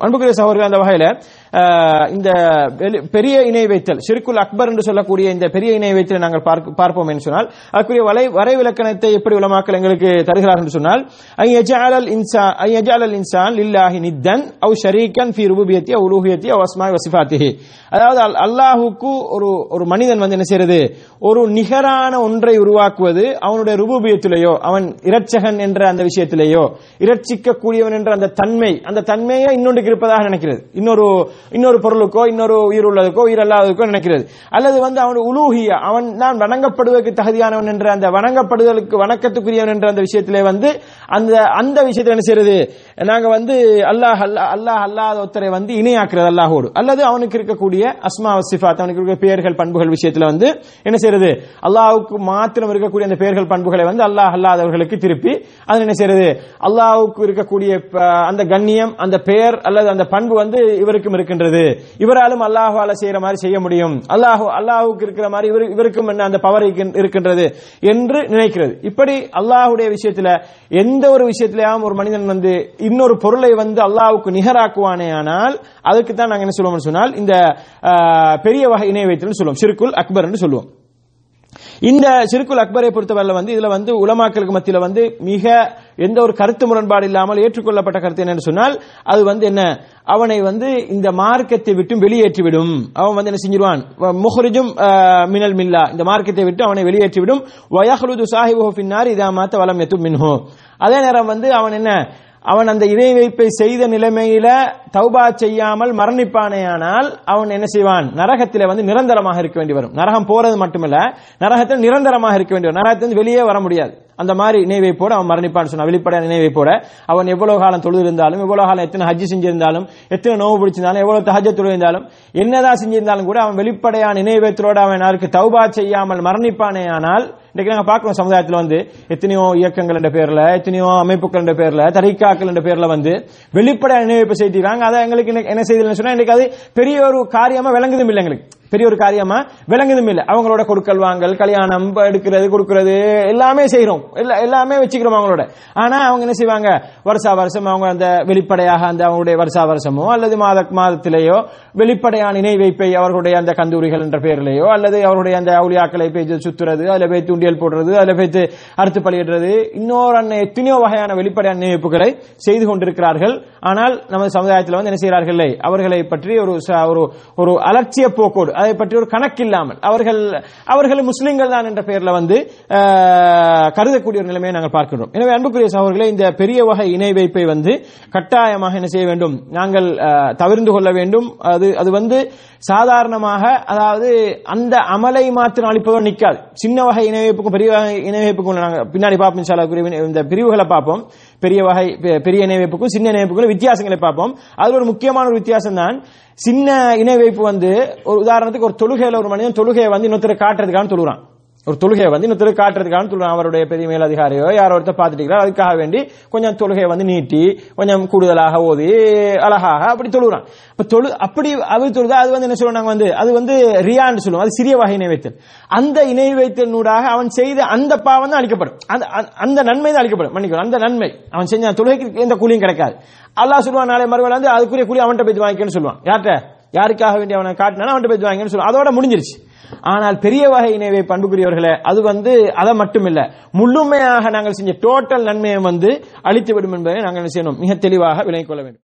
அன்புக்குரிய சகோதரர்கள் அந்த வகையில இந்த பெரிய இணை வைத்தல் ஷிர்குல் அக்பர் என்று சொல்லக்கூடிய இந்த பெரிய இணை வைத்தல் நாங்கள் பார்ப்போம் என்று சொன்னால் அதுக்குரிய வலை வரைவிலக்கணத்தை எப்படி உலமாக்கல் எங்களுக்கு தருகிறார் என்று சொன்னால் ஐ யஜஅலல் இன்சான் ஐ யஜஅலல் இன்சான் லில்லாஹி நித்தன் அவ் ஷரீக்கன் ஃபி ருபூபியத்தி அவ் உலூஹியத்தி அவ் அஸ்மாய் வசிஃபாத்திஹி அதாவது அல்- ஒரு ஒரு மனிதன் வந்து என்ன செய்யறது? ஒரு நிகரான ஒன்றை உருவாக்குவது அவனுடைய ருபூபியத்திலேயோ அவன் இரட்சகன் என்ற அந்த விஷயத்திலேயோ இரட்சிக்க கூடியவன் என்ற அந்த தன்மை அந்த தன்மையை இன்னொன்று இருப்பதாக நினைக்கிறது. இன்னொரு இன்னொரு பொருளுக்கோ இன்னொரு உயிர் உள்ளதுக்கோ உயிர் அல்லாததுக்கோ நினைக்கிறது. அல்லது வந்து அவன் உலூகிய அவன் தான் வணங்கப்படுவதற்கு தகுதியானவன் என்ற அந்த வணங்கப்படுதலுக்கு வணக்கத்துக்குரியவன் என்ற அந்த விஷயத்திலே வந்து அந்த அந்த விஷயத்தில் என்ன செய்யறது? நாங்க வந்து அல்லாஹ் அல்லாஹ் அல்லாஹ் அல்லாத ஒருத்தரை வந்து இணையாக்குறது அல்லாஹோடு. அல்லது அவனுக்கு இருக்கக்கூடிய அஸ்மா சிஃபாத் அவனுக்கு இருக்க பெயர்கள் பண்புகள் விஷயத்துல வந்து என்ன செய்யறது? அல்லாஹுக்கு மாத்திரம் இருக்கக்கூடிய அந்த பெயர்கள் பண்புகளை வந்து அல்லாஹ் அல்லாதவர்களுக்கு திருப்பி அது என்ன செய்யறது? அல்லாஹுக்கு இருக்கக்கூடிய அந்த கண்ணியம் அந்த பெயர் அல்லது அந்த பண்பு வந்து இவருக்கும் இருக்கின்றது. இவராலும் அல்லாஹால செய்யற மாதிரி செய்ய முடியும். அல்லாஹ் அல்லாஹுக்கு இருக்கிற மாதிரி இவர் இவருக்கும் என்ன அந்த பவர் இருக்கின்றது என்று நினைக்கிறது. இப்படி அல்லாஹுடைய விஷயத்துல எந்த ஒரு விஷயத்திலேயும் ஒரு மனிதன் வந்து இன்னொரு பொருளை வந்து அல்லாஹுக்கு நிகராக்குவானே ஆனால் அதுக்கு தான் நாங்க என்ன சொல்லுவோம்னு சொன்னால் இந்த ஆஹ், பெரிய வகை இணை வைத்தல் சொல்லுவோம். சிறுக்குல் அக்பர் என்று சொல்லுவோம். இந்த சிறுக்குல் அக்பரை பொறுத்தவரை வந்து இதுல வந்து உலமாக்களுக்கு மத்தியில வந்து மிக எந்த ஒரு கருத்து முரண்பாடு இல்லாமல் ஏற்றுக்கொள்ளப்பட்ட கருத்து என்னன்னு சொன்னால் அது வந்து என்ன? அவனை வந்து இந்த மார்க்கத்தை விட்டு வெளியேற்றிவிடும். அவன் வந்து என்ன செஞ்சிருவான்? முஹரிஜும் மினல் மில்லா. இந்த மார்க்கத்தை விட்டு அவனை வெளியேற்றி விடும் வயஹ்லுது சாஹிபு பின்னார் இதா மாத்த வலம் எத்து மின்ஹோ. அதே நேரம் வந்து அவன் என்ன? அவன் அந்த இணை வைப்பை செய்த நிலைமையில தௌபா செய்யாமல் மரணிப்பானேயானால் அவன் என்ன செய்வான்? நரகத்தில் வந்து நிரந்தரமாக இருக்க வேண்டி வரும். நரகம் போறது மட்டுமல்ல நரகத்தில் நிரந்தரமாக இருக்க வேண்டி வரும். நரகத்திலிருந்து வெளியே வர முடியாது. அந்த மாதிரி நினைவை போட அவன் மரணிப்பான்னு சொன்னான். வெளிப்படையான நினைவை போட அவன் எவ்வளவு காலம் தொழுது இருந்தாலும் எவ்வளவு காலம் எத்தனை ஹஜ்ஜி செஞ்சிருந்தாலும் எத்தனை நோவு பிடிச்சிருந்தாலும் எவ்வளவு தஹஜ தொழுந்தாலும் என்னதான் செஞ்சிருந்தாலும் கூட அவன் வெளிப்படையான இணை அவன் யாருக்கு தௌபா செய்யாமல் மரணிப்பானே ஆனால் இன்னைக்கு நாங்க பார்க்குறோம் சமுதாயத்தில் வந்து எத்தனையோ இயக்கங்கள் என்ற பேர்ல எத்தனையோ அமைப்புகள் என்ற பேர்ல தரிக்காக்கள் என்ற பேர்ல வந்து வெளிப்படையான நினைவு செய்திருக்காங்க அதை எங்களுக்கு என்ன செய்ததுன்னு சொன்னா இன்னைக்கு அது பெரிய ஒரு காரியமா விளங்குதும் இல்லை எங்களுக்கு. பெரிய ஒரு காரியமா? விளங்குதும் இல்லை. அவங்களோட கொடுக்கல் வாங்கல் கல்யாணம் எடுக்கிறது கொடுக்கறது எல்லாமே செய்கிறோம் எல்லாமே வச்சுக்கிறோம் அவங்களோட. ஆனா அவங்க என்ன செய்வாங்க? வருஷா வருஷம் அவங்க அந்த வெளிப்படையாக அந்த அவங்களுடைய வருஷா வருஷமோ அல்லது மாத மாதத்திலேயோ வெளிப்படையான இணை வைப்பை அவர்களுடைய அந்த கந்தூரிகள் என்ற பெயரிலேயோ அல்லது அவருடைய அந்த அவுளியாக்களை பேச்சு சுத்துறது அதுல போய் தூண்டியல் போடுறது அதுல போய் அறுத்து பழியிடுறது இன்னொரு அன்னை எத்தனையோ வகையான வெளிப்படையான நினைவுப்புகளை செய்து கொண்டிருக்கிறார்கள். ஆனால் நமது சமுதாயத்தில் வந்து என்ன செய்கிறார்கள்? இல்லை அவர்களை பற்றி ஒரு ச- ஒரு ஒரு அலட்சிய போக்கோடு அதை பற்றி ஒரு கணக்கில்லாமல் அவர்கள் அவர்கள் முஸ்லிம்கள் தான் என்ற பெயரில் வந்து கருதக்கூடிய ஒரு நிலைமையை நாங்கள் பார்க்கிறோம் எனவே அன்புக்குரிய சகோதரர்களே இந்த பெரிய வகை இணை வைப்பை வந்து கட்டாயமாக என்ன செய்ய வேண்டும்? நாங்கள் தவிர்ந்து கொள்ள வேண்டும். அது அது வந்து சாதாரணமாக அதாவது அந்த அமலை மாத்திரம் அளிப்பதோ நிற்காது. சின்ன வகை இணை வைப்புக்கும் பெரிய வகை இணை வைப்புக்கும் நாங்கள் பின்னாடி பார்ப்போம் இந்த பிரிவுகளை பார்ப்போம். பெரிய வகை பெ- பெரிய இணை வைப்புக்கும் சின்ன இணை வைப்புக்கும் வித்தியாசங்களை பார்ப்போம். அதுல ஒரு முக்கியமான ஒரு வித்தியாசம் தான் சின்ன இணை வைப்பு வந்து ஒரு உதாரணத்துக்கு ஒரு தொழுகையில ஒரு மனிதன் தொழுகையை வந்து இன்னொருத்தர் காட்டுறதுக்கான தொழுகிறான். ஒரு தொழுகையை வந்து இன்னொருத்தர் காட்டுறதுக்கான சொல்லுவான் அவருடைய பெரிய மேலதிகாரியோ யாரோ ஒருத்தர் பார்த்துட்டு அதுக்காக வேண்டி கொஞ்சம் தொழுகையை வந்து நீட்டி கொஞ்சம் கூடுதலாக ஓதி அழகாக அப்படி தொழுகிறான் இப்ப தொழு அப்படி அது தொழுதா அது வந்து என்ன சொல்லுவாங்க வந்து அது வந்து ரியான்னு சொல்லுவோம் அது சிறிய வகை இணை வைத்தல். அந்த இணை வைத்தலினூடாக அவன் செய்த அந்த பாவம் தான் அளிக்கப்படும். அந்த- அந்த- அந்த நன்மை தான் அளிக்கப்படும். மன்னிக்கணும் அந்த நன்மை. அவன் செஞ்ச தொழுகைக்கு எந்த கூலியும் கிடைக்காது. அல்லாஹ் சொல்லுவான் நாளை மறுவேளை வந்து அதுக்குரிய கூலி அவன்கிட்ட போய் வாங்கிக்கன்னு சொல்லுவான். யார்கிட்ட? யாருக்காக வேண்டி அவனை காட்டினா அவன் போய் வாங்கன்னு சொல்லி. அதோட முடிஞ்சிருச்சு. ஆனால் பெரிய வகை இணைவை பண்புக்குரியவர்களே அது வந்து அதை மட்டுமில்ல. முழுமையாக நாங்கள் செஞ்ச டோட்டல் நன்மையை வந்து அழித்து விடும் என்பதை நாங்கள் செய்யணும்? மிக தெளிவாக விளங்கிக் கொள்ள வேண்டும்.